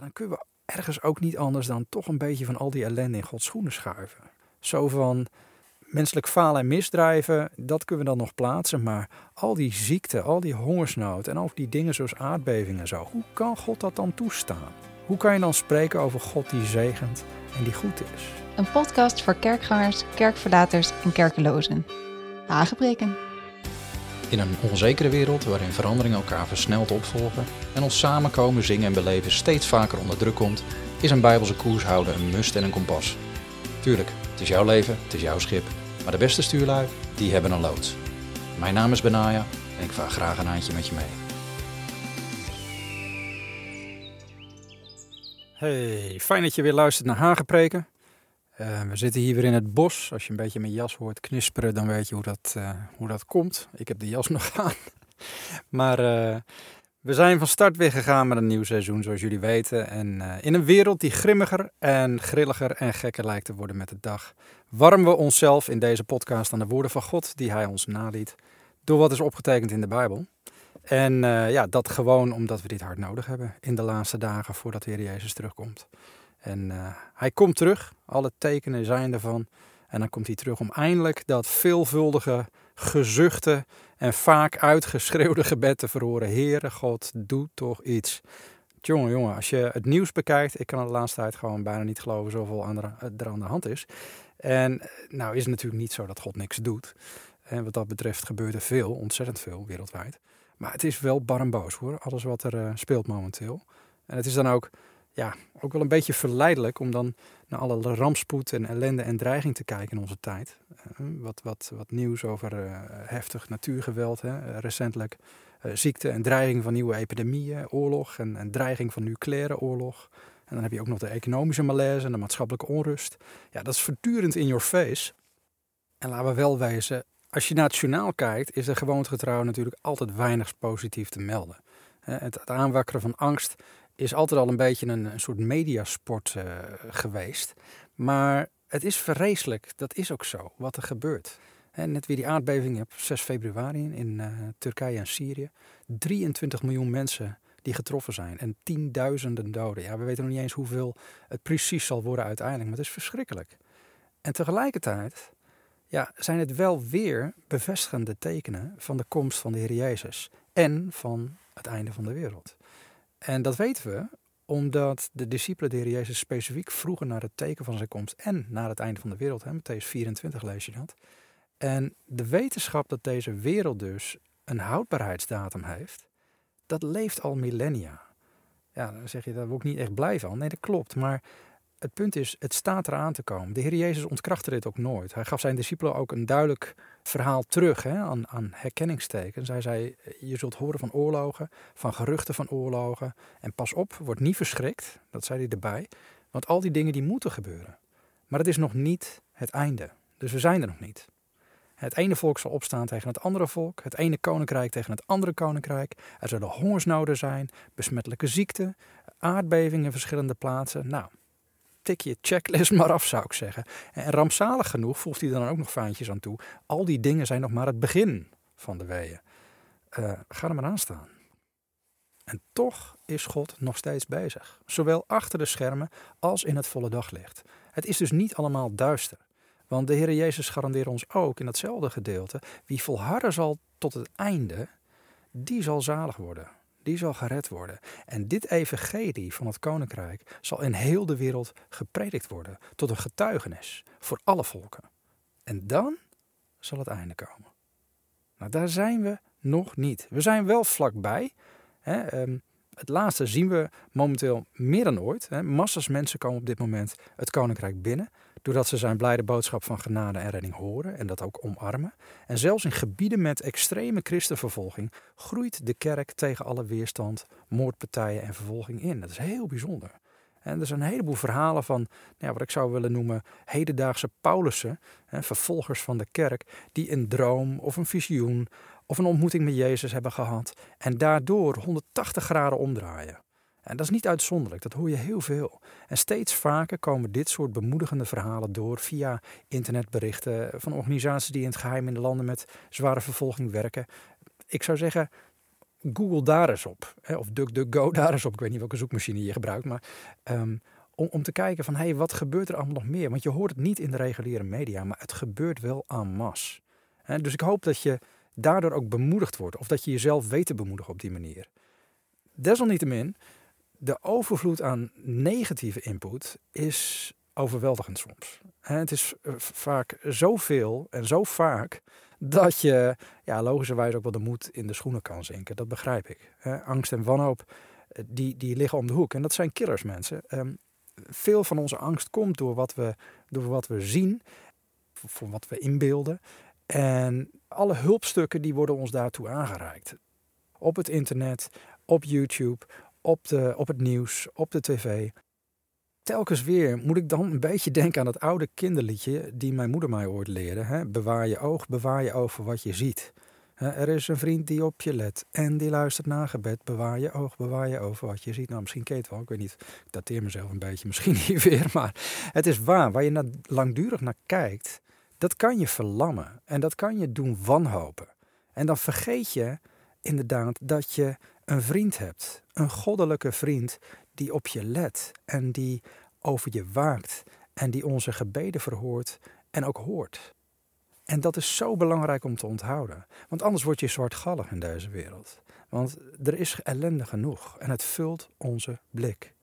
dan kunnen we ergens ook niet anders dan toch een beetje van al die ellende in Gods schoenen schuiven. Zo van menselijk falen en misdrijven, dat kunnen we dan nog plaatsen. Maar al die ziekte, al die hongersnood en ook die dingen zoals aardbevingen en zo. Hoe kan God dat dan toestaan? Hoe kan je dan spreken over God die zegent en die goed is? Een podcast voor kerkgangers, kerkverlaters en kerkelozen. Aangebreken. In een onzekere wereld waarin veranderingen elkaar versneld opvolgen en ons samenkomen, zingen en beleven steeds vaker onder druk komt, is een bijbelse koers houden een must en een kompas. Tuurlijk, het is jouw leven, het is jouw schip, maar de beste stuurlui, die hebben een loods. Mijn naam is Benaya en ik vaar graag een handje met je mee. Hey, fijn dat je weer luistert naar Hagepreken. Uh, we zitten hier weer in het bos. Als je een beetje mijn jas hoort knisperen, dan weet je hoe dat, uh, hoe dat komt. Ik heb de jas nog aan. maar uh, we zijn van start weer gegaan met een nieuw seizoen, zoals jullie weten. En in een wereld die grimmiger en grilliger en gekker lijkt te worden met de dag, warmen we onszelf in deze podcast aan de woorden van God die Hij ons naliet, door wat is opgetekend in de Bijbel. En ja, dat gewoon omdat we dit hard nodig hebben in de laatste dagen voordat de Heer Jezus terugkomt. En uh, hij komt terug, alle tekenen zijn ervan. En dan komt hij terug om eindelijk dat veelvuldige, gezuchte en vaak uitgeschreeuwde gebed te verhoren. Heere God, doe toch iets. Jongen, jongen, als je het nieuws bekijkt, ik kan het de laatste tijd gewoon bijna niet geloven zoveel aan er aan de hand is. En nou is het natuurlijk niet zo dat God niks doet. En wat dat betreft gebeurt er veel, ontzettend veel wereldwijd. Maar het is wel bar en boos hoor, alles wat er speelt momenteel. En het is dan ook ja, ook wel een beetje verleidelijk om dan naar alle rampspoed en ellende en dreiging te kijken in onze tijd. Uh, wat, wat, wat nieuws over uh, heftig natuurgeweld, hè, recentelijk uh, ziekte en dreiging van nieuwe epidemieën, oorlog en, dreiging van nucleaire oorlog. En dan heb je ook nog de economische malaise en de maatschappelijke onrust. Ja, dat is voortdurend in your face. En laten we wel wezen, als je naar kijkt, is er gewoontegetrouw natuurlijk altijd weinig positief te melden. Het, het aanwakkeren van angst is altijd al een beetje een, een soort mediasport uh, geweest. Maar het is vreselijk, dat is ook zo, wat er gebeurt. Net weer die aardbeving op 6 februari in uh, Turkije en Syrië. 23 miljoen mensen die getroffen zijn en tienduizenden doden. Ja, we weten nog niet eens hoeveel het precies zal worden uiteindelijk, maar het is verschrikkelijk. En tegelijkertijd ja, zijn het wel weer bevestigende tekenen van de komst van de Heer Jezus en van het einde van de wereld. En dat weten we omdat de discipelen de Jezus specifiek vroegen naar het teken van zijn komst en naar het einde van de wereld. Hè? Matthäus 24 lees je dat. En de wetenschap dat deze wereld dus een houdbaarheidsdatum heeft, dat leeft al millennia. Ja, dan zeg je, daar word ik niet echt blij van. Nee, dat klopt. Maar het punt is, het staat eraan te komen. De Heer Jezus ontkrachtte dit ook nooit. Hij gaf zijn discipelen ook een duidelijk verhaal terug hè, aan, aan herkenningstekens. Hij zei, je zult horen van oorlogen, van geruchten van oorlogen. En pas op, word niet verschrikt, dat zei hij erbij. Want al die dingen die moeten gebeuren. Maar het is nog niet het einde. Dus we zijn er nog niet. Het ene volk zal opstaan tegen het andere volk, het ene koninkrijk tegen het andere koninkrijk. Er zullen hongersnoden zijn, besmettelijke ziekten, aardbevingen in verschillende plaatsen. Nou, tik je checklist maar af, zou ik zeggen. En rampzalig genoeg voegt hij dan ook nog vaantjes aan toe. Al die dingen zijn nog maar het begin van de weeën. Uh, ga er maar aan staan. En toch is God nog steeds bezig. Zowel achter de schermen als in het volle daglicht. Het is dus niet allemaal duister. Want de Heer Jezus garandeert ons ook in datzelfde gedeelte: wie volharden zal tot het einde, die zal zalig worden die zal gered worden. En dit evangelie van het koninkrijk zal in heel de wereld gepredikt worden tot een getuigenis voor alle volken. En dan zal het einde komen. Nou, daar zijn we nog niet. We zijn wel vlakbij. Hè, um, het laatste zien we momenteel meer dan ooit. Hè. Massas mensen komen op dit moment het koninkrijk binnen doordat ze zijn blijde boodschap van genade en redding horen en dat ook omarmen. En zelfs in gebieden met extreme christenvervolging groeit de kerk tegen alle weerstand, moordpartijen en vervolging in. Dat is heel bijzonder. En er zijn een heleboel verhalen van nou, wat ik zou willen noemen hedendaagse Paulussen, hè, vervolgers van de kerk, die een droom of een visioen of een ontmoeting met Jezus hebben gehad en daardoor 180 graden omdraaien. En dat is niet uitzonderlijk, dat hoor je heel veel. En steeds vaker komen dit soort bemoedigende verhalen door via internetberichten van organisaties die in het geheim in de landen met zware vervolging werken. Ik zou zeggen, Google daar eens op. Of DuckDuckGo daar eens op. Ik weet niet welke zoekmachine je gebruikt. Maar ehm, om, om te kijken van, hé, hey, wat gebeurt er allemaal nog meer? Want je hoort het niet in de reguliere media, maar het gebeurt wel masse. Hè, dus ik hoop dat je daardoor ook bemoedigd wordt. Of dat je jezelf weet te bemoedigen op die manier. Desalniettemin, de overvloed aan negatieve input is overweldigend soms. Het is eh, vaak zoveel en zo vaak dat je ja, logischerwijs ook wel de moed in de schoenen kan zinken. Dat begrijp ik. Angst en wanhoop, eh, die, die liggen om de hoek. En dat zijn killers, mensen. Ehm, veel van onze angst komt door wat we, door wat we zien, voor wat we inbeelden. En alle hulpstukken die worden ons daartoe aangereikt. Op het internet, op YouTube, op, de, op het nieuws, op de tv. Telkens weer moet ik dan een beetje denken aan dat oude kinderliedje die mijn moeder mij ooit leerde. Hè? Bewaar je oog, bewaar je oog voor wat je ziet. Er is een vriend die op je let en die luistert naar gebed. Bewaar je oog, bewaar je voor wat je ziet. Nou, misschien keet wel, ik weet niet. Ik dateer mezelf een beetje, misschien niet weer. Maar het is waar, waar je langdurig naar kijkt, dat kan je verlammen. En dat kan je doen wanhopen. En dan vergeet je inderdaad dat je een vriend hebt. Een goddelijke vriend die op je let en die over je waakt en die onze gebeden verhoort en ook hoort. En dat is zo belangrijk om te onthouden, want anders word je zwartgallig in deze wereld. Want er is ellende genoeg en het vult onze blik.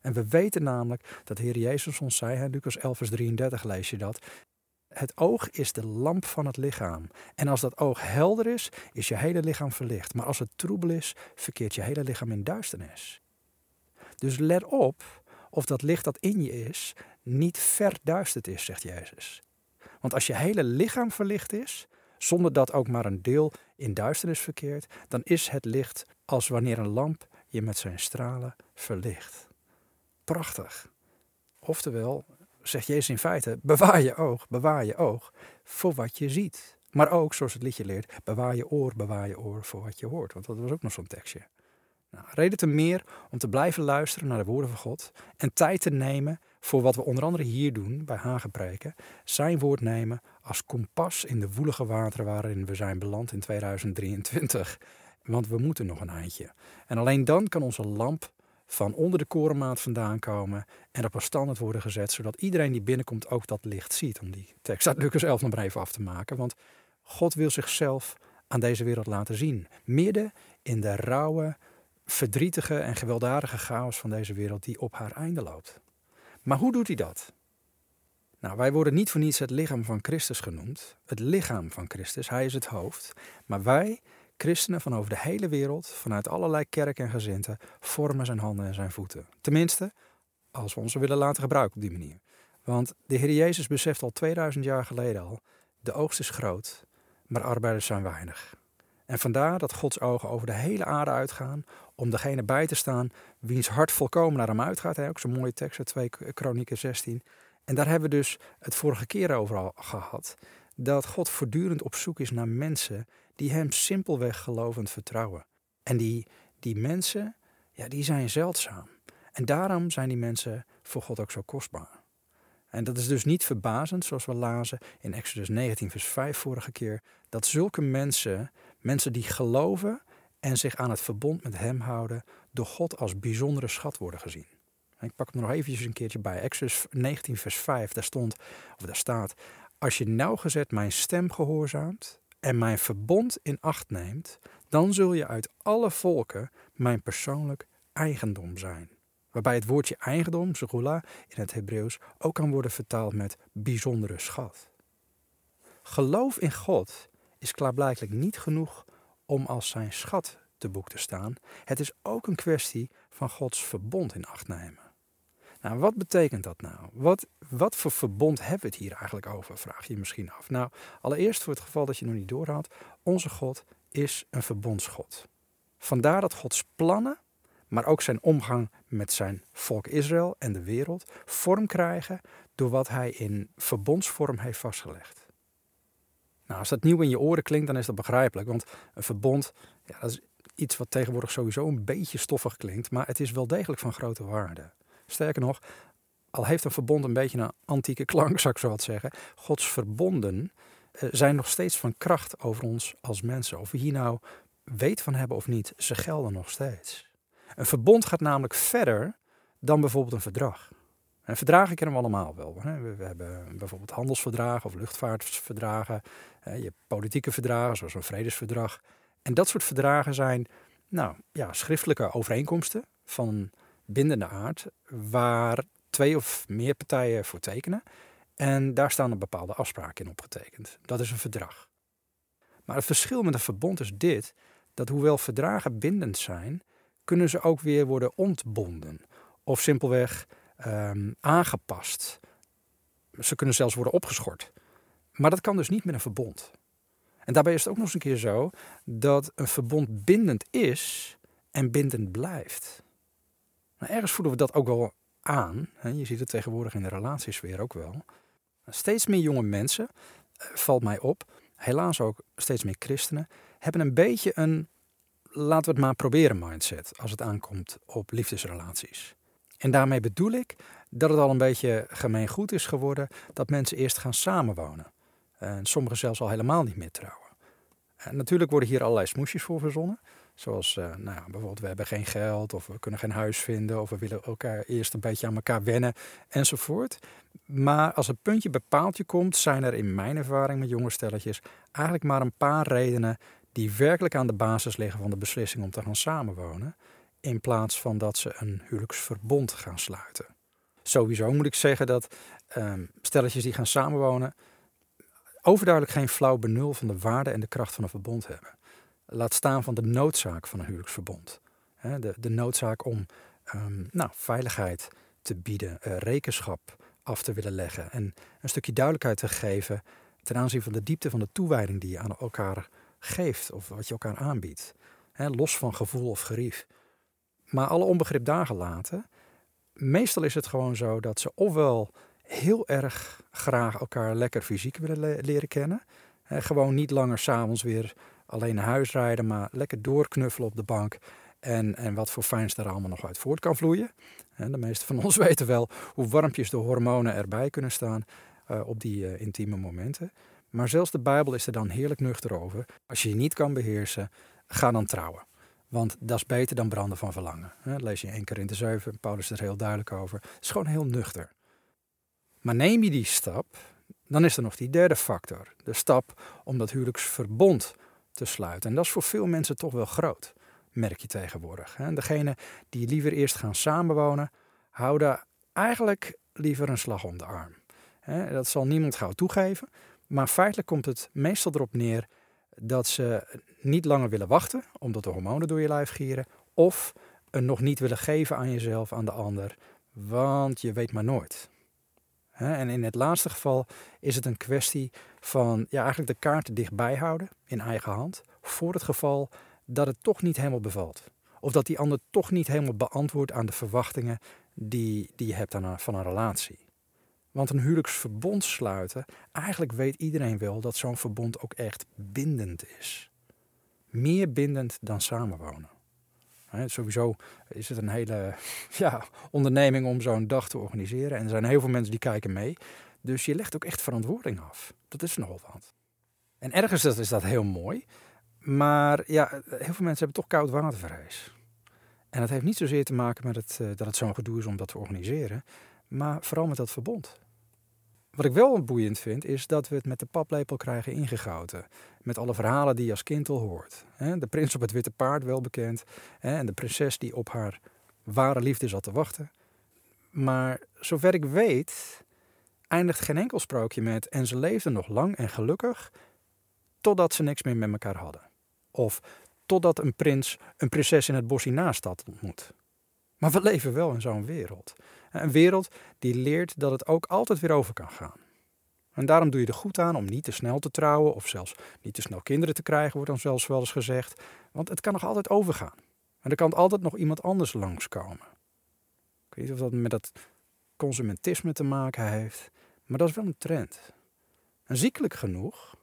En we weten namelijk dat Heer Jezus ons zei, Lucas 11 vers 33 lees je dat, het oog is de lamp van het lichaam. En als dat oog helder is, is je hele lichaam verlicht. Maar als het troebel is, verkeert je hele lichaam in duisternis. Dus let op of dat licht dat in je is niet verduisterd is, zegt Jezus. Want als je hele lichaam verlicht is, zonder dat ook maar een deel in duisternis verkeert, dan is het licht als wanneer een lamp je met zijn stralen verlicht. Prachtig. Oftewel, zegt Jezus in feite, bewaar je oog, bewaar je oog voor wat je ziet. Maar ook, zoals het liedje leert, bewaar je oor, bewaar je oor voor wat je hoort. Want dat was ook nog zo'n tekstje. Nou, reden te meer om te blijven luisteren naar de woorden van God en tijd te nemen voor wat we onder andere hier doen bij Hagepreken. Zijn woord nemen als kompas in de woelige wateren waarin we zijn beland in 2023. Want we moeten nog een eindje. En alleen dan kan onze lamp van onder de korenmaat vandaan komen en op een standaard worden gezet, zodat iedereen die binnenkomt ook dat licht ziet. Om die tekst uit Lucas 11 nog maar even af te maken. Want God wil zichzelf aan deze wereld laten zien. Midden in de rauwe, verdrietige en gewelddadige chaos van deze wereld die op haar einde loopt. Maar hoe doet hij dat? Nou, wij worden niet voor niets het lichaam van Christus genoemd. Het lichaam van Christus, hij is het hoofd. Maar wij Christenen van over de hele wereld, vanuit allerlei kerken en gezinten, vormen zijn handen en zijn voeten. Tenminste, als we ons willen laten gebruiken op die manier. Want de Heer Jezus beseft al 2000 jaar geleden al, de oogst is groot, maar arbeiders zijn weinig. En vandaar dat Gods ogen over de hele aarde uitgaan om degene bij te staan wiens hart volkomen naar hem uitgaat. Ook zo'n mooie tekst uit 2 Kronieken 16. En daar hebben we dus het vorige keer over al gehad. Dat God voortdurend op zoek is naar mensen die hem simpelweg gelovend vertrouwen. En die, die mensen, ja, die zijn zeldzaam. En daarom zijn die mensen voor God ook zo kostbaar. En dat is dus niet verbazend, zoals we lazen in Exodus 19, vers 5 vorige keer, dat zulke mensen, mensen die geloven en zich aan het verbond met Hem houden, door God als bijzondere schat worden gezien. ik pak hem nog eventjes een keertje bij. Exodus 19, vers 5, daar stond, of daar staat, als je nauwgezet mijn stem gehoorzaamt en mijn verbond in acht neemt, dan zul je uit alle volken mijn persoonlijk eigendom zijn. Waarbij het woordje eigendom, segula, in het Hebreeuws ook kan worden vertaald met bijzondere schat. Geloof in God is klaarblijkelijk niet genoeg om als zijn schat te boek te staan. Het is ook een kwestie van Gods verbond in acht nemen. Nou, wat betekent dat nou? Wat, wat voor verbond hebben we het hier eigenlijk over, vraag je je misschien af. Nou, allereerst voor het geval dat je nog niet doorhaalt, onze God is een verbondsgod. Vandaar dat Gods plannen, maar ook zijn omgang met zijn volk Israël en de wereld vorm krijgen door wat hij in verbondsvorm heeft vastgelegd. Nou, als dat nieuw in je oren klinkt, dan is dat begrijpelijk, want een verbond, ja, dat is iets wat tegenwoordig sowieso een beetje stoffig klinkt, maar het is wel degelijk van grote waarde. Sterker nog, al heeft een verbond een beetje een antieke klank, zou ik zo wat zeggen. Gods verbonden eh, zijn nog steeds van kracht over ons als mensen. Of we hier nou weet van hebben of niet, ze gelden nog steeds. Een verbond gaat namelijk verder dan bijvoorbeeld een verdrag. En verdragen kennen we allemaal wel. We, hebben bijvoorbeeld handelsverdragen of luchtvaartverdragen. Je hebt politieke verdragen, zoals een vredesverdrag. En dat soort verdragen zijn nou, ja, schriftelijke overeenkomsten van bindende aard, waar twee of meer partijen voor tekenen. En daar staan een bepaalde afspraken in opgetekend. Dat is een verdrag. Maar het verschil met een verbond is dit: dat hoewel verdragen bindend zijn, kunnen ze ook weer worden ontbonden. Of simpelweg um, aangepast. Ze kunnen zelfs worden opgeschort. Maar dat kan dus niet met een verbond. En daarbij is het ook nog eens een keer zo dat een verbond bindend is en bindend blijft. Nou, ergens voelen we dat ook wel aan. Je ziet het tegenwoordig in de relatiesfeer ook wel. Steeds meer jonge mensen, eh, valt mij op, helaas ook steeds meer christenen, hebben een beetje een laten we het maar proberen mindset als het aankomt op liefdesrelaties. En daarmee bedoel ik dat het al een beetje gemeengoed is geworden dat mensen eerst gaan samenwonen. En sommigen zelfs al helemaal niet meer trouwen. En natuurlijk worden hier allerlei smoesjes voor verzonnen. Zoals uh, nou ja, bijvoorbeeld we hebben geen geld of we kunnen geen huis vinden of we willen elkaar eerst een beetje aan elkaar wennen enzovoort. Maar als het puntje bij paaltje komt, zijn er in mijn ervaring met jonge stelletjes eigenlijk maar een paar redenen die werkelijk aan de basis liggen van de beslissing om te gaan samenwonen, in plaats van dat ze een huwelijksverbond gaan sluiten. Sowieso moet ik zeggen dat um, stelletjes die gaan samenwonen overduidelijk geen flauw benul van de waarde en de kracht van een verbond hebben. Laat staan van de noodzaak van een huwelijksverbond. De, de noodzaak om um, nou, veiligheid te bieden, uh, rekenschap af te willen leggen en een stukje duidelijkheid te geven ten aanzien van de diepte van de toewijding die je aan elkaar geeft of wat je elkaar aanbiedt. los van gevoel of gerief. Maar alle onbegrip daar gelaten, meestal is het gewoon zo dat ze ofwel heel erg graag elkaar lekker fysiek willen leren kennen. gewoon niet langer s'avonds weer alleen naar huis rijden, maar lekker doorknuffelen op de bank. En, en wat voor fijns daar allemaal nog uit voort kan vloeien. de meeste van ons weten wel hoe warmpjes de hormonen erbij kunnen staan uh, op die uh, intieme momenten. Maar zelfs de Bijbel is er dan heerlijk nuchter over. Als je je niet kan beheersen, ga dan trouwen. Want dat is beter dan branden van verlangen. lees je 1 in de 7, Paulus is er heel duidelijk over. Het is gewoon heel nuchter. Maar neem je die stap, dan is er nog die derde factor. De stap om dat huwelijksverbond te sluiten. En dat is voor veel mensen toch wel groot, merk je tegenwoordig. Degene die liever eerst gaan samenwonen, houden eigenlijk liever een slag om de arm. Dat zal niemand gauw toegeven, maar feitelijk komt het meestal erop neer dat ze niet langer willen wachten, omdat de hormonen door je lijf gieren, of een nog niet willen geven aan jezelf, aan de ander, want je weet maar nooit. En in het laatste geval is het een kwestie van ja, eigenlijk de kaarten dichtbij houden in eigen hand, voor het geval dat het toch niet helemaal bevalt. Of dat die ander toch niet helemaal beantwoordt aan de verwachtingen die, die je hebt aan van een relatie. Want een huwelijksverbond sluiten, eigenlijk weet iedereen wel dat zo'n verbond ook echt bindend is. Meer bindend dan samenwonen. sowieso is het een hele ja, onderneming om zo'n dag te organiseren. En er zijn heel veel mensen die kijken mee. Dus je legt ook echt verantwoording af. Dat is nogal wat. En ergens is dat heel mooi. Maar ja, heel veel mensen hebben toch koud watervrees. En dat heeft niet zozeer te maken met het, uh, dat het zo'n gedoe is om dat te organiseren. Maar vooral met dat verbond. Wat ik wel boeiend vind, is dat we het met de paplepel krijgen ingegoten. Met alle verhalen die je als kind al hoort. De prins op het witte paard, wel bekend. En de prinses die op haar ware liefde zat te wachten. Maar zover ik weet, eindigt geen enkel sprookje met en ze leefden nog lang en gelukkig totdat ze niks meer met elkaar hadden. Of totdat een prins een prinses in het bos hiernaast had ontmoet. Maar we leven wel in zo'n wereld. Een wereld die leert dat het ook altijd weer over kan gaan. En daarom doe je er goed aan om niet te snel te trouwen of zelfs niet te snel kinderen te krijgen, wordt dan zelfs wel eens gezegd. Want het kan nog altijd overgaan. En er kan altijd nog iemand anders langskomen. Ik weet niet of dat met dat consumentisme te maken heeft, maar dat is wel een trend. En ziekelijk genoeg,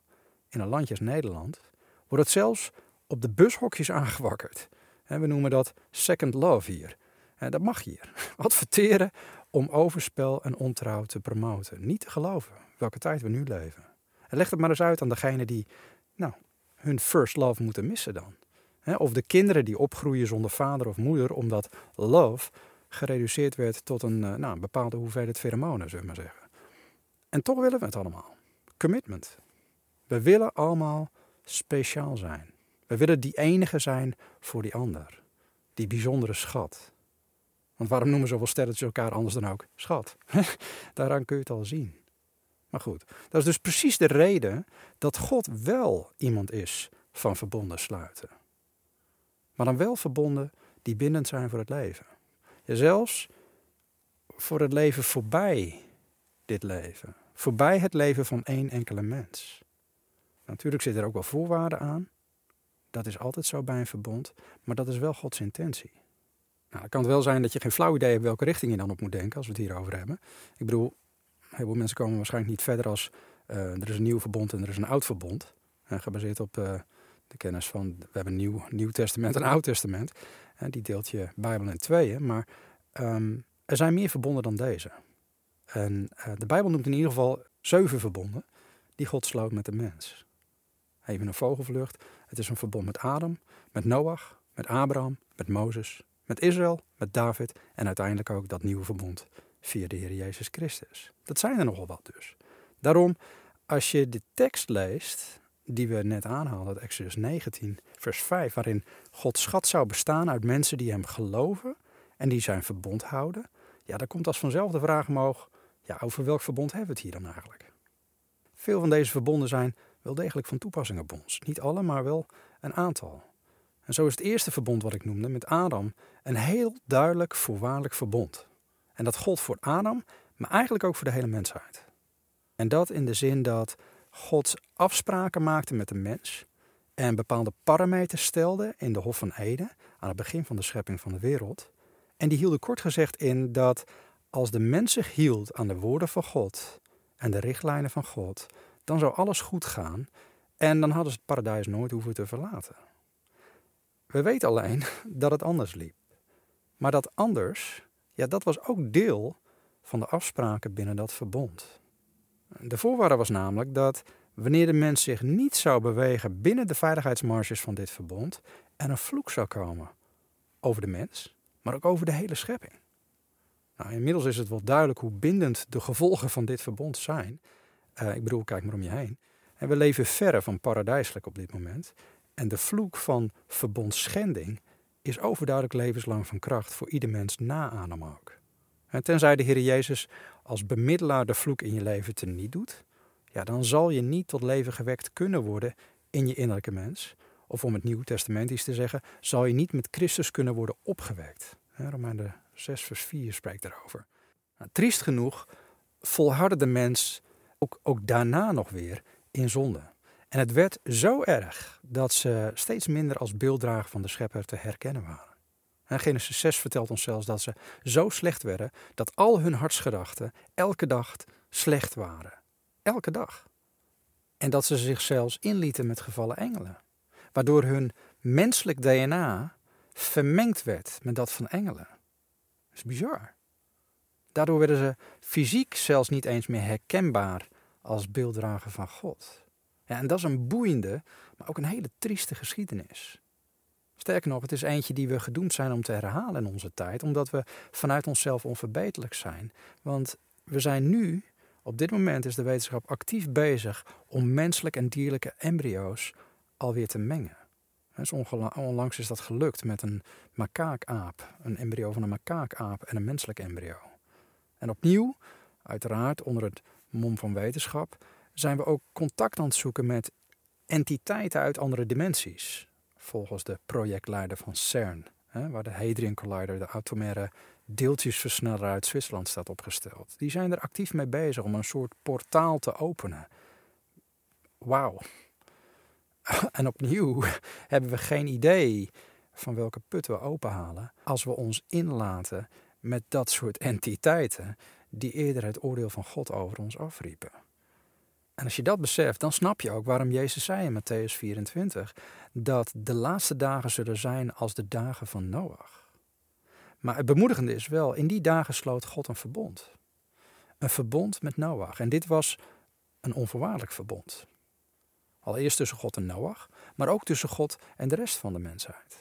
in een landje als Nederland, wordt het zelfs op de bushokjes aangewakkerd. We noemen dat second love hier. Dat mag hier. Adverteren om overspel en ontrouw te promoten. Niet te geloven welke tijd we nu leven. En leg het maar eens uit aan degene die nou, hun first love moeten missen dan. Of de kinderen die opgroeien zonder vader of moeder, omdat love gereduceerd werd tot een, nou, een bepaalde hoeveelheid pheromonen, zullen we maar zeggen. En toch willen we het allemaal. Commitment. We willen allemaal speciaal zijn. We willen die enige zijn voor die ander. Die bijzondere schat. Want waarom noemen zoveel sterretjes elkaar anders dan ook schat? Daaraan kun je het al zien. Maar goed, dat is dus precies de reden dat God wel iemand is van verbonden sluiten. Maar dan wel verbonden die bindend zijn voor het leven. Ja, zelfs voor het leven voorbij dit leven. Voorbij het leven van één enkele mens. Natuurlijk zitten er ook wel voorwaarden aan. Dat is altijd zo bij een verbond, maar dat is wel Gods intentie. Nou, dan kan het wel zijn dat je geen flauw idee hebt welke richting je dan op moet denken als we het hierover hebben. Ik bedoel, heel veel mensen komen waarschijnlijk niet verder als uh, er is een nieuw verbond en er is een oud verbond. Uh, gebaseerd op uh, de kennis van, we hebben een nieuw, nieuw testament en oud testament. die deelt je Bijbel in tweeën, maar um, er zijn meer verbonden dan deze. En de Bijbel noemt in ieder geval zeven verbonden die God sloot met de mens. Even een vogelvlucht. Het is een verbond met Adam, met Noach, met Abraham, met Mozes, met Israël, met David en uiteindelijk ook dat nieuwe verbond via de Heer Jezus Christus. Dat zijn er nogal wat dus. Daarom, als je de tekst leest die we net aanhaalden, Exodus 19, vers 5, waarin Gods schat zou bestaan uit mensen die hem geloven en die zijn verbond houden, ja, dan komt als vanzelf de vraag omhoog, ja, over welk verbond hebben we het hier dan eigenlijk? Veel van deze verbonden zijn wel degelijk van toepassing op ons. Niet alle, maar wel een aantal. En zo is het eerste verbond wat ik noemde met Adam een heel duidelijk voorwaardelijk verbond. En dat gold voor Adam, maar eigenlijk ook voor de hele mensheid. En dat in de zin dat God afspraken maakte met de mens en bepaalde parameters stelde in de Hof van Eden aan het begin van de schepping van de wereld. En die hielden kort gezegd in dat als de mens zich hield aan de woorden van God en de richtlijnen van God, dan zou alles goed gaan en dan hadden ze het paradijs nooit hoeven te verlaten. We weten alleen dat het anders liep. Maar dat anders, ja, dat was ook deel van de afspraken binnen dat verbond. De voorwaarde was namelijk dat wanneer de mens zich niet zou bewegen binnen de veiligheidsmarges van dit verbond, er een vloek zou komen over de mens, maar ook over de hele schepping. Nou, inmiddels is het wel duidelijk hoe bindend de gevolgen van dit verbond zijn. Uh, ik bedoel, kijk maar om je heen. En we leven verre van paradijselijk op dit moment. En de vloek van verbondschending is overduidelijk levenslang van kracht voor ieder mens na Adam ook. En tenzij de Heer Jezus als bemiddelaar de vloek in je leven teniet doet, ja, dan zal je niet tot leven gewekt kunnen worden in je innerlijke mens. Of om het Nieuw Testamentisch te zeggen, zal je niet met Christus kunnen worden opgewekt. Romeinen 6 vers 4 spreekt daarover. Nou, triest genoeg volhardde de mens ook, ook daarna nog weer in zonde. En het werd zo erg dat ze steeds minder als beelddrager van de schepper te herkennen waren. En Genesis 6 vertelt ons zelfs dat ze zo slecht werden dat al hun hartsgedachten elke dag slecht waren. Elke dag. En dat ze zich zelfs inlieten met gevallen engelen. Waardoor hun menselijk DNA vermengd werd met dat van engelen. Is bizar. Daardoor werden ze fysiek zelfs niet eens meer herkenbaar als beelddrager van God. Ja, en dat is een boeiende, maar ook een hele trieste geschiedenis. Sterker nog, het is eentje die we gedoemd zijn om te herhalen in onze tijd, omdat we vanuit onszelf onverbeterlijk zijn. Want we zijn nu, op dit moment is de wetenschap actief bezig om menselijk en dierlijke embryo's alweer te mengen. Onlangs is dat gelukt met een makaakaap, een embryo van een makaakaap en een menselijk embryo. En opnieuw, uiteraard onder het mom van wetenschap, zijn we ook contact aan het zoeken met entiteiten uit andere dimensies. Volgens de projectleider van CERN, hè, waar de Hadrian Collider, de atomaire deeltjesversneller uit Zwitserland, staat opgesteld. Die zijn er actief mee bezig om een soort portaal te openen. Wauw. En opnieuw hebben we geen idee van welke put we openhalen als we ons inlaten met dat soort entiteiten die eerder het oordeel van God over ons afriepen. En als je dat beseft, dan snap je ook waarom Jezus zei in Matthäus 24 dat de laatste dagen zullen zijn als de dagen van Noach. Maar het bemoedigende is wel, in die dagen sloot God een verbond. Een verbond met Noach. En dit was een onvoorwaardelijk verbond. Allereerst tussen God en Noach, maar ook tussen God en de rest van de mensheid.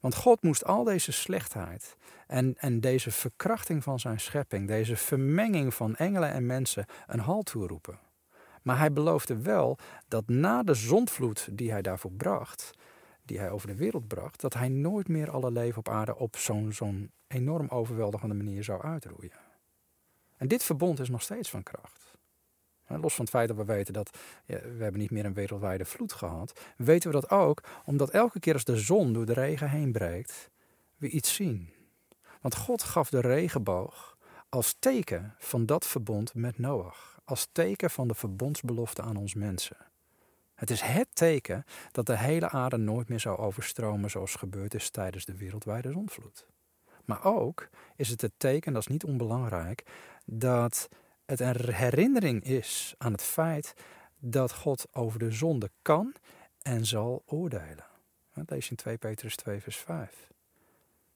Want God moest al deze slechtheid en, en deze verkrachting van zijn schepping, deze vermenging van engelen en mensen, een halt toeroepen. Maar hij beloofde wel dat na de zondvloed die hij daarvoor bracht, die hij over de wereld bracht, dat hij nooit meer alle leven op aarde op zo'n zo'n enorm overweldigende manier zou uitroeien. En dit verbond is nog steeds van kracht. Los van het feit dat we weten dat we hebben niet meer een wereldwijde vloed gehad, weten we dat ook omdat elke keer als de zon door de regen heen breekt, we iets zien. Want God gaf de regenboog als teken van dat verbond met Noach, als teken van de verbondsbelofte aan ons mensen. Het is het teken dat de hele aarde nooit meer zou overstromen zoals gebeurd is tijdens de wereldwijde zonvloed. Maar ook is het het teken, dat is niet onbelangrijk, dat het een herinnering is aan het feit dat God over de zonde kan en zal oordelen. Dat lees in 2 Petrus 2, vers 5.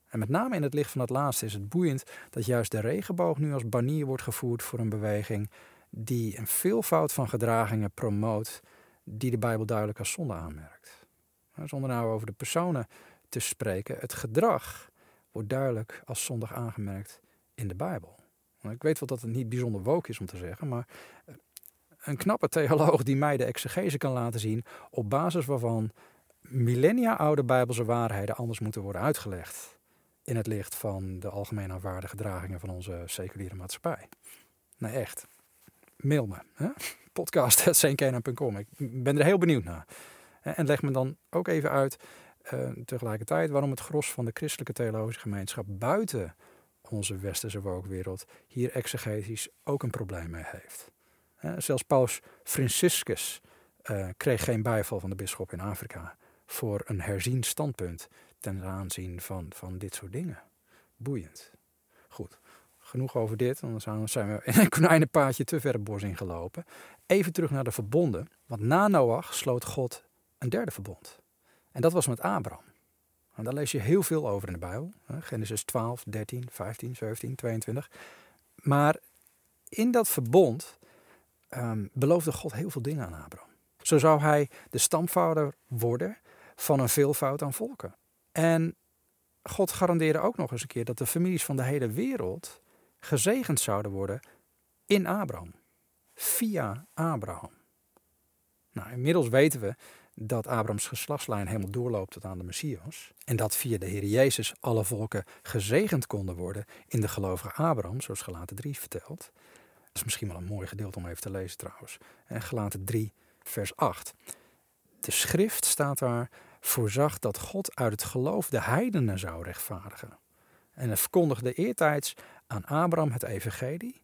En met name in het licht van dat laatste is het boeiend dat juist de regenboog nu als banier wordt gevoerd voor een beweging die een veelvoud van gedragingen promoot die de Bijbel duidelijk als zonde aanmerkt. Zonder nou over de personen te spreken, het gedrag wordt duidelijk als zondig aangemerkt in de Bijbel. Ik weet wel dat het niet bijzonder woke is om te zeggen, maar eh, een knappe theoloog die mij de exegese kan laten zien op basis waarvan millennia oude bijbelse waarheden anders moeten worden uitgelegd in het licht van de algemeen aanvaarde gedragingen van onze seculiere maatschappij. Nee, echt. Mail me. Hè? Ik ben er heel benieuwd naar. En leg me dan ook even uit uh, tegelijkertijd waarom het gros van de christelijke theologische gemeenschap buiten onze westerse wookwereld hier exegetisch ook een probleem mee heeft. zelfs paus Franciscus uh, kreeg geen bijval van de bisschop in Afrika voor een herzien standpunt ten aanzien van, van dit soort dingen. Boeiend. Goed, genoeg over dit, anders zijn we in een konijnenpaadje te ver het bos ingelopen. Even terug naar de verbonden, want na Noach sloot God een derde verbond. En dat was met Abraham. En daar lees je heel veel over in de Bijbel. Genesis 12, 13, 15, 17, 22. Maar in dat verbond um, beloofde God heel veel dingen aan Abraham. Zo zou hij de stamvader worden van een veelvoud aan volken. En God garandeerde ook nog eens een keer dat de families van de hele wereld gezegend zouden worden in Abraham. Via Abraham. Nou, inmiddels weten we dat Abrahams geslachtslijn helemaal doorloopt tot aan de Messias. En dat via de Heer Jezus alle volken gezegend konden worden in de gelovige Abraham, zoals Gelaten 3 vertelt. Dat is misschien wel een mooi gedeelte om even te lezen trouwens. En Gelaten 3, vers 8. De schrift staat daar, voorzag dat God uit het geloof de heidenen zou rechtvaardigen. En hij verkondigde eertijds aan Abraham het evangelie.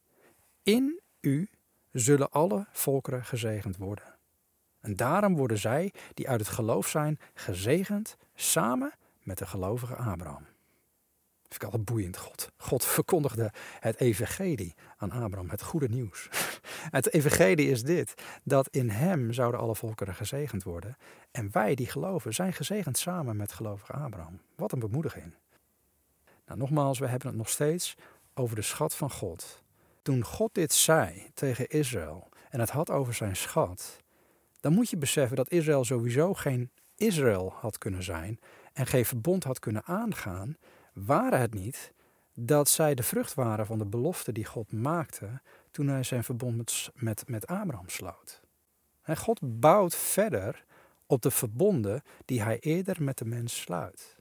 In u zullen alle volkeren gezegend worden. En daarom worden zij, die uit het geloof zijn, gezegend samen met de gelovige Abraham. Dat vind ik altijd boeiend. God, God verkondigde het evangelie aan Abraham, het goede nieuws. Het evangelie is dit, dat in hem zouden alle volkeren gezegend worden. En wij die geloven zijn gezegend samen met gelovige Abraham. Wat een bemoediging. Nou, nogmaals, we hebben het nog steeds over de schat van God. Toen God dit zei tegen Israël en het had over zijn schat, dan moet je beseffen dat Israël sowieso geen Israël had kunnen zijn en geen verbond had kunnen aangaan, waren het niet dat zij de vrucht waren van de belofte die God maakte toen hij zijn verbond met, met, met Abraham sloot. En God bouwt verder op de verbonden die hij eerder met de mens sluit.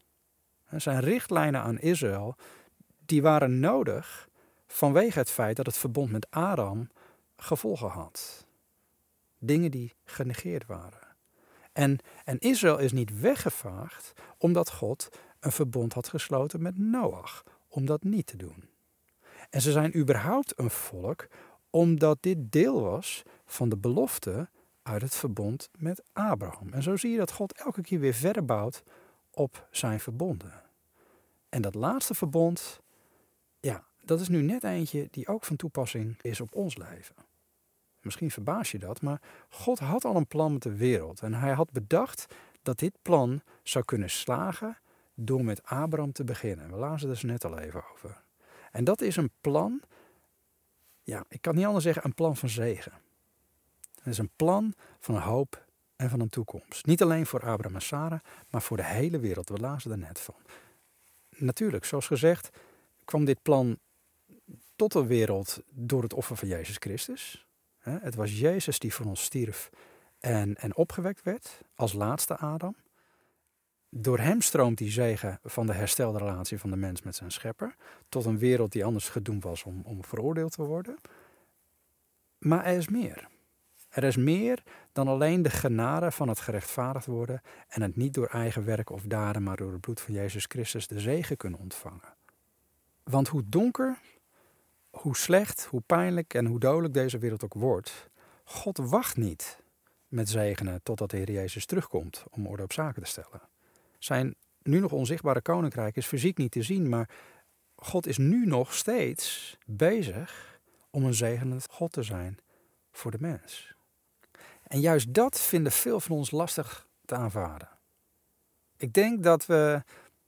En zijn richtlijnen aan Israël die waren nodig vanwege het feit dat het verbond met Aram gevolgen had dingen die genegeerd waren. En, en Israël is niet weggevaagd omdat God een verbond had gesloten met Noach om dat niet te doen. En ze zijn überhaupt een volk omdat dit deel was van de belofte uit het verbond met Abraham. En zo zie je dat God elke keer weer verder bouwt op zijn verbonden. En dat laatste verbond, ja, dat is nu net eentje die ook van toepassing is op ons leven. Misschien verbaas je dat, maar God had al een plan met de wereld. En hij had bedacht dat dit plan zou kunnen slagen door met Abraham te beginnen. We lazen er dus net al even over. En dat is een plan, ja, ik kan niet anders zeggen, een plan van zegen. Het is een plan van hoop en van een toekomst. Niet alleen voor Abraham en Sarah, maar voor de hele wereld. We lazen er net van. Natuurlijk, zoals gezegd, kwam dit plan tot de wereld door het offer van Jezus Christus. Het was Jezus die voor ons stierf en, en opgewekt werd als laatste Adam. Door hem stroomt die zegen van de herstelde relatie van de mens met zijn schepper. Tot een wereld die anders gedoemd was om, om veroordeeld te worden. Maar er is meer. Er is meer dan alleen de genade van het gerechtvaardigd worden en het niet door eigen werk of daden, maar door het bloed van Jezus Christus de zegen kunnen ontvangen. Want hoe donker, hoe slecht, hoe pijnlijk en hoe dodelijk deze wereld ook wordt, God wacht niet met zegenen totdat de Heer Jezus terugkomt om orde op zaken te stellen. Zijn nu nog onzichtbare koninkrijk is fysiek niet te zien, maar God is nu nog steeds bezig om een zegenend God te zijn voor de mens. En juist dat vinden veel van ons lastig te aanvaarden. Ik denk dat we,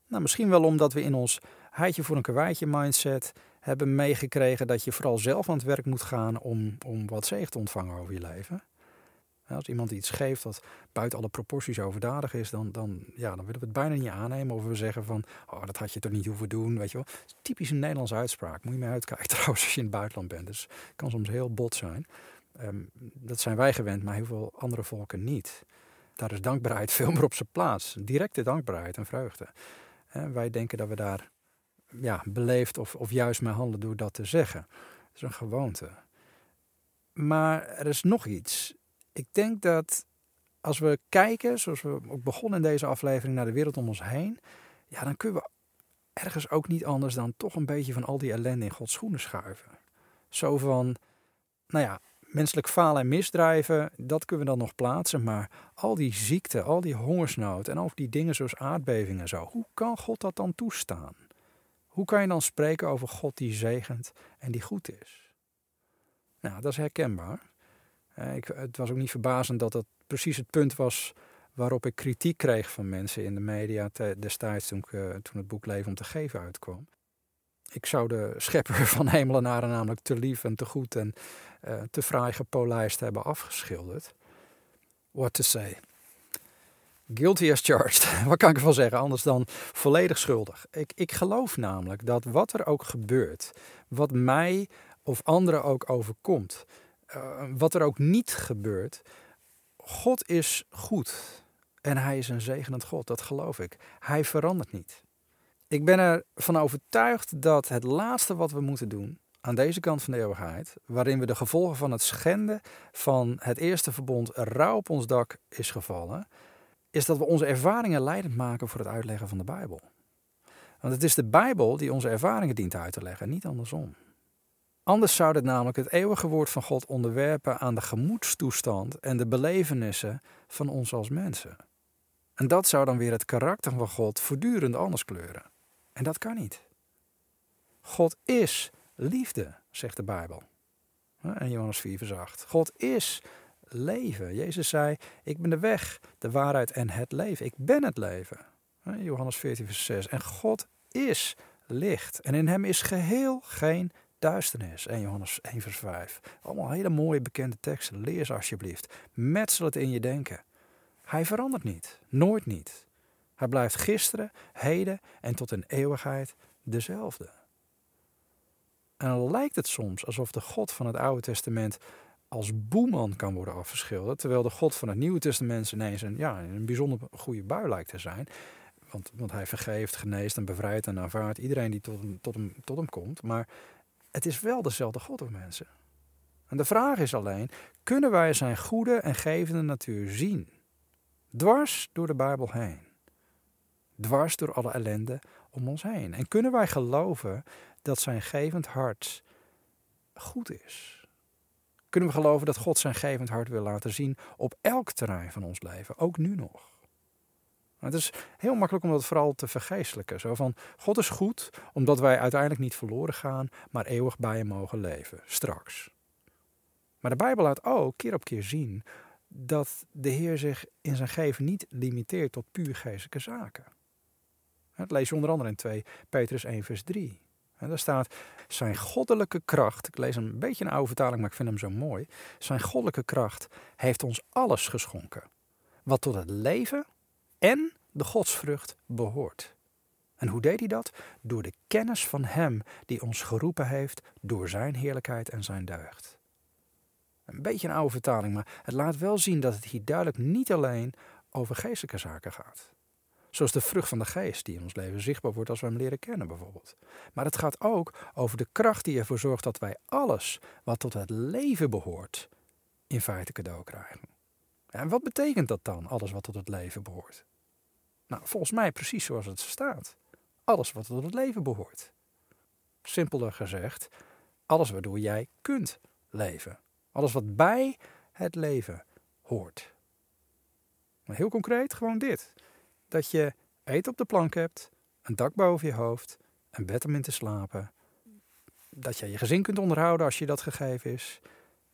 nou misschien wel omdat we in ons heidje voor een karweitje mindset hebben meegekregen dat je vooral zelf aan het werk moet gaan om, om wat zegen te ontvangen over je leven. Als iemand iets geeft dat buiten alle proporties overdadig is, dan, dan, ja, dan willen we het bijna niet aannemen. Of we zeggen van, oh, dat had je toch niet hoeven doen, weet je wel. Typisch een Nederlandse uitspraak. Moet je mee uitkijken trouwens als je in het buitenland bent. Dus het kan soms heel bot zijn. Ehm, dat zijn wij gewend, maar heel veel andere volken niet. Daar is dankbaarheid veel meer op zijn plaats. Directe dankbaarheid en vreugde. wij denken dat we daar ja, beleefd of, of juist mee handelen door dat te zeggen. Dat is een gewoonte. Maar er is nog iets. Ik denk dat als we kijken, zoals we ook begonnen in deze aflevering, naar de wereld om ons heen, ja, dan kunnen we ergens ook niet anders dan toch een beetje van al die ellende in Gods schoenen schuiven. Zo van, nou ja, menselijk falen en misdrijven, dat kunnen we dan nog plaatsen. Maar al die ziekte, al die hongersnood en ook die dingen zoals aardbevingen en zo. Hoe kan God dat dan toestaan? Hoe kan je dan spreken over God die zegent en die goed is? Nou, dat is herkenbaar. Eh, ik, het was ook niet verbazend dat dat precies het punt was waarop ik kritiek kreeg van mensen in de media destijds toen, eh, toen het boek Leven om te geven uitkwam. Ik zou de schepper van hemel en aarde namelijk te lief en te goed en uh, te fraai gepolijst hebben afgeschilderd. What to say? Guilty as charged. Wat kan ik ervan zeggen? Anders dan volledig schuldig. Ik, ik geloof namelijk dat wat er ook gebeurt, wat mij of anderen ook overkomt, uh, wat er ook niet gebeurt, God is goed. En hij is een zegenend God, dat geloof ik. Hij verandert niet. Ik ben ervan overtuigd dat het laatste wat we moeten doen aan deze kant van de eeuwigheid, waarin we de gevolgen van het schenden van het eerste verbond rauw op ons dak is gevallen, is dat we onze ervaringen leidend maken voor het uitleggen van de Bijbel. Want het is de Bijbel die onze ervaringen dient uit te leggen, niet andersom. Anders zou het namelijk het eeuwige woord van God onderwerpen aan de gemoedstoestand en de belevenissen van ons als mensen. En dat zou dan weer het karakter van God voortdurend anders kleuren. En dat kan niet. God is liefde, zegt de Bijbel. En Johannes 4 vers 8. God is leven. Jezus zei, ik ben de weg, de waarheid en het leven. Ik ben het leven. Johannes 14 vers 6. En God is licht. En in hem is geheel geen duisternis. En Johannes 1 vers 5. Allemaal hele mooie bekende teksten. Leer ze alsjeblieft. Metsel het in je denken. Hij verandert niet. Nooit niet. Hij blijft gisteren, heden en tot in eeuwigheid dezelfde. En dan lijkt het soms alsof de God van het Oude Testament als boeman kan worden afgeschilderd, terwijl de God van het Nieuwe Testament ineens een, ja, een bijzonder goede bui lijkt te zijn. Want, want hij vergeeft, geneest en bevrijdt en aanvaardt iedereen die tot hem, tot, hem, tot hem komt. Maar het is wel dezelfde God of mensen. En de vraag is alleen, kunnen wij zijn goede en gevende natuur zien? Dwars door de Bijbel heen. Dwars door alle ellende om ons heen. En kunnen wij geloven dat zijn gevend hart goed is? Kunnen we geloven dat God zijn gevend hart wil laten zien op elk terrein van ons leven, ook nu nog? Het is heel makkelijk om dat vooral te vergeestelijken. Zo van, God is goed, omdat wij uiteindelijk niet verloren gaan, maar eeuwig bij hem mogen leven, straks. Maar de Bijbel laat ook keer op keer zien dat de Heer zich in zijn geven niet limiteert tot puur geestelijke zaken. Dat lees je onder andere in 2 Petrus 1 vers 3. En daar staat, zijn goddelijke kracht, ik lees een beetje een oude vertaling, maar ik vind hem zo mooi. Zijn goddelijke kracht heeft ons alles geschonken. wat tot het leven en de godsvrucht behoort. En hoe deed hij dat? Door de kennis van Hem die ons geroepen heeft door Zijn heerlijkheid en Zijn deugd. Een beetje een oude vertaling, maar het laat wel zien dat het hier duidelijk niet alleen over geestelijke zaken gaat. Zoals de vrucht van de geest die in ons leven zichtbaar wordt als we hem leren kennen bijvoorbeeld. Maar het gaat ook over de kracht die ervoor zorgt dat wij alles wat tot het leven behoort in feite cadeau krijgen. En wat betekent dat dan, alles wat tot het leven behoort? Nou, volgens mij precies zoals het staat. Alles wat tot het leven behoort. Simpeler gezegd, alles waardoor jij kunt leven. Alles wat bij het leven hoort. Maar heel concreet, gewoon dit. Dat je eten op de plank hebt, een dak boven je hoofd, een bed om in te slapen. Dat je je gezin kunt onderhouden als je dat gegeven is.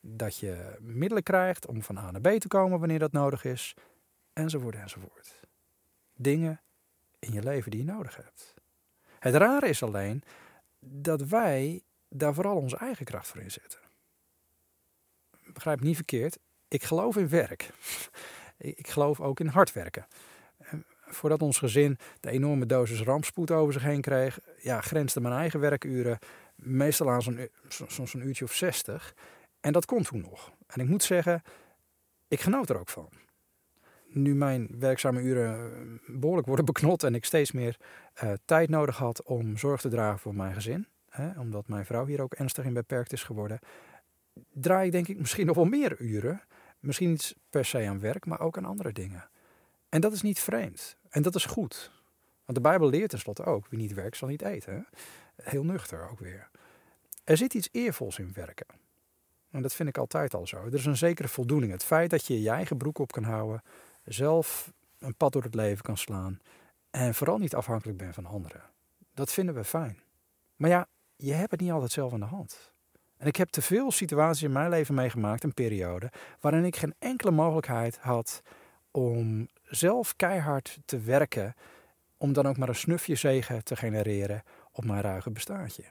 Dat je middelen krijgt om van A naar B te komen wanneer dat nodig is. Enzovoort, enzovoort. Dingen in je leven die je nodig hebt. Het rare is alleen dat wij daar vooral onze eigen kracht voor inzetten. Begrijp niet verkeerd, ik geloof in werk. Ik geloof ook in hard werken. Voordat ons gezin de enorme dosis rampspoed over zich heen kreeg, ja, grensde mijn eigen werkuren meestal aan zo'n soms een uurtje of zestig. En dat kon toen nog. En ik moet zeggen, ik genoot er ook van. Nu mijn werkzame uren behoorlijk worden beknot en ik steeds meer uh, tijd nodig had om zorg te dragen voor mijn gezin, hè, omdat mijn vrouw hier ook ernstig in beperkt is geworden, draai ik denk ik misschien nog wel meer uren. Misschien niet per se aan werk, maar ook aan andere dingen. En dat is niet vreemd. En dat is goed. Want de Bijbel leert tenslotte ook, wie niet werkt zal niet eten. Heel nuchter ook weer. Er zit iets eervols in werken. En dat vind ik altijd al zo. Er is een zekere voldoening. Het feit dat je je eigen broek op kan houden, zelf een pad door het leven kan slaan en vooral niet afhankelijk bent van anderen. Dat vinden we fijn. Maar ja, je hebt het niet altijd zelf in de hand. En ik heb te veel situaties in mijn leven meegemaakt, een periode, waarin ik geen enkele mogelijkheid had om zelf keihard te werken, om dan ook maar een snufje zegen te genereren op mijn ruige bestaatje.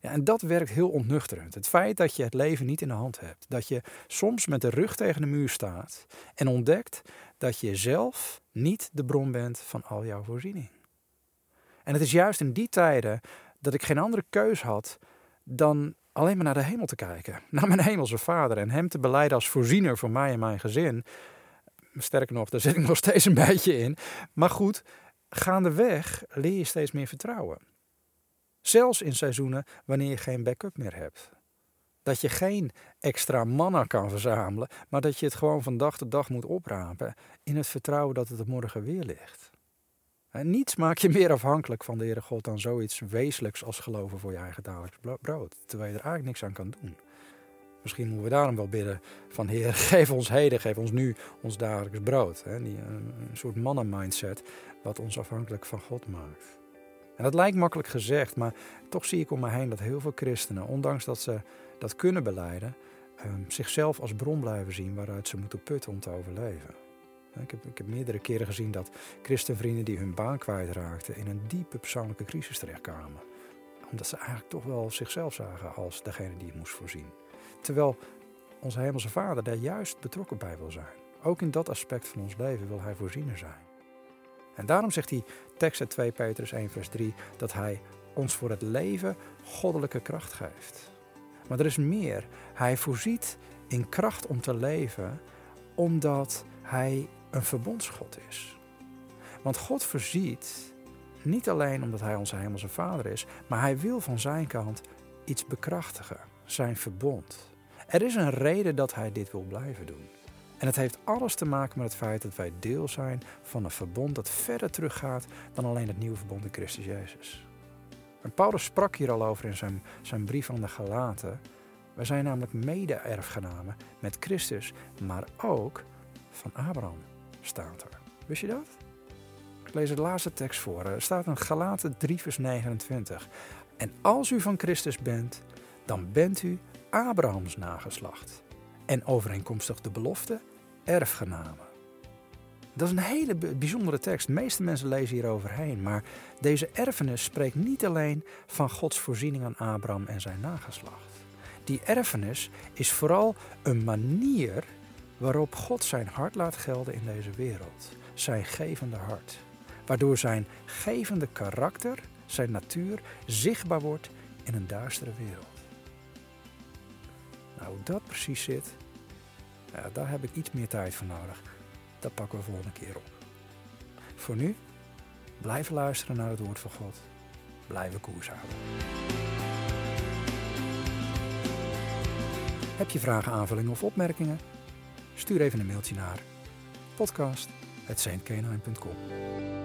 Ja, en dat werkt heel ontnuchterend. Het feit dat je het leven niet in de hand hebt. Dat je soms met de rug tegen de muur staat en ontdekt dat je zelf niet de bron bent van al jouw voorziening. En het is juist in die tijden dat ik geen andere keus had dan alleen maar naar de hemel te kijken. Naar mijn hemelse vader en hem te beleiden als voorziener voor mij en mijn gezin. Sterker nog, daar zit ik nog steeds een beetje in. Maar goed, gaandeweg leer je steeds meer vertrouwen. Zelfs in seizoenen wanneer je geen backup meer hebt. Dat je geen extra manna kan verzamelen, maar dat je het gewoon van dag tot dag moet oprapen in het vertrouwen dat het er morgen weer ligt. En niets maakt je meer afhankelijk van de Heere God dan zoiets wezenlijks als geloven voor je eigen dagelijks brood, terwijl je er eigenlijk niks aan kan doen. Misschien moeten we daarom wel bidden van Heer, geef ons heden, geef ons nu ons dagelijks brood. Hè? Die, een, een soort mannen-mindset wat ons afhankelijk van God maakt. En dat lijkt makkelijk gezegd, maar toch zie ik om me heen dat heel veel christenen, ondanks dat ze dat kunnen beleiden, ehm, zichzelf als bron blijven zien waaruit ze moeten putten om te overleven. Ik heb, ik heb meerdere keren gezien dat christenvrienden die hun baan kwijtraakten in een diepe persoonlijke crisis terechtkwamen. Omdat ze eigenlijk toch wel zichzelf zagen als degene die het moest voorzien. Terwijl onze Hemelse Vader daar juist betrokken bij wil zijn. Ook in dat aspect van ons leven wil Hij voorziener zijn. En daarom zegt die tekst uit 2 Petrus 1 vers 3 dat Hij ons voor het leven goddelijke kracht geeft. Maar er is meer. Hij voorziet in kracht om te leven omdat Hij een verbondsgod is. Want God voorziet niet alleen omdat Hij onze Hemelse Vader is, maar Hij wil van Zijn kant iets bekrachtigen, Zijn verbond. Er is een reden dat Hij dit wil blijven doen. En het heeft alles te maken met het feit dat wij deel zijn van een verbond dat verder teruggaat dan alleen het nieuwe verbond in Christus Jezus. En Paulus sprak hier al over in zijn, zijn brief aan de Galaten. Wij zijn namelijk mede-erfgenamen met Christus, maar ook van Abraham, staat er. Wist je dat? Ik lees de laatste tekst voor. Er staat in Galaten 3 vers 29. En als u van Christus bent, dan bent u Abrahams nageslacht. En overeenkomstig de belofte erfgenamen. Dat is een hele bijzondere tekst. De meeste mensen lezen hier overheen. Maar deze erfenis spreekt niet alleen van Gods voorziening aan Abraham en zijn nageslacht. Die erfenis is vooral een manier waarop God zijn hart laat gelden in deze wereld. Zijn gevende hart. Waardoor zijn gevende karakter, zijn natuur, zichtbaar wordt in een duistere wereld. Nou, hoe dat precies zit, ja, daar heb ik iets meer tijd voor nodig. Dat pakken we volgende keer op. Voor nu, blijven luisteren naar het woord van God. Blijven koers houden. Heb je vragen, aanvullingen of opmerkingen? Stuur even een mailtje naar podcast.saintkenine.com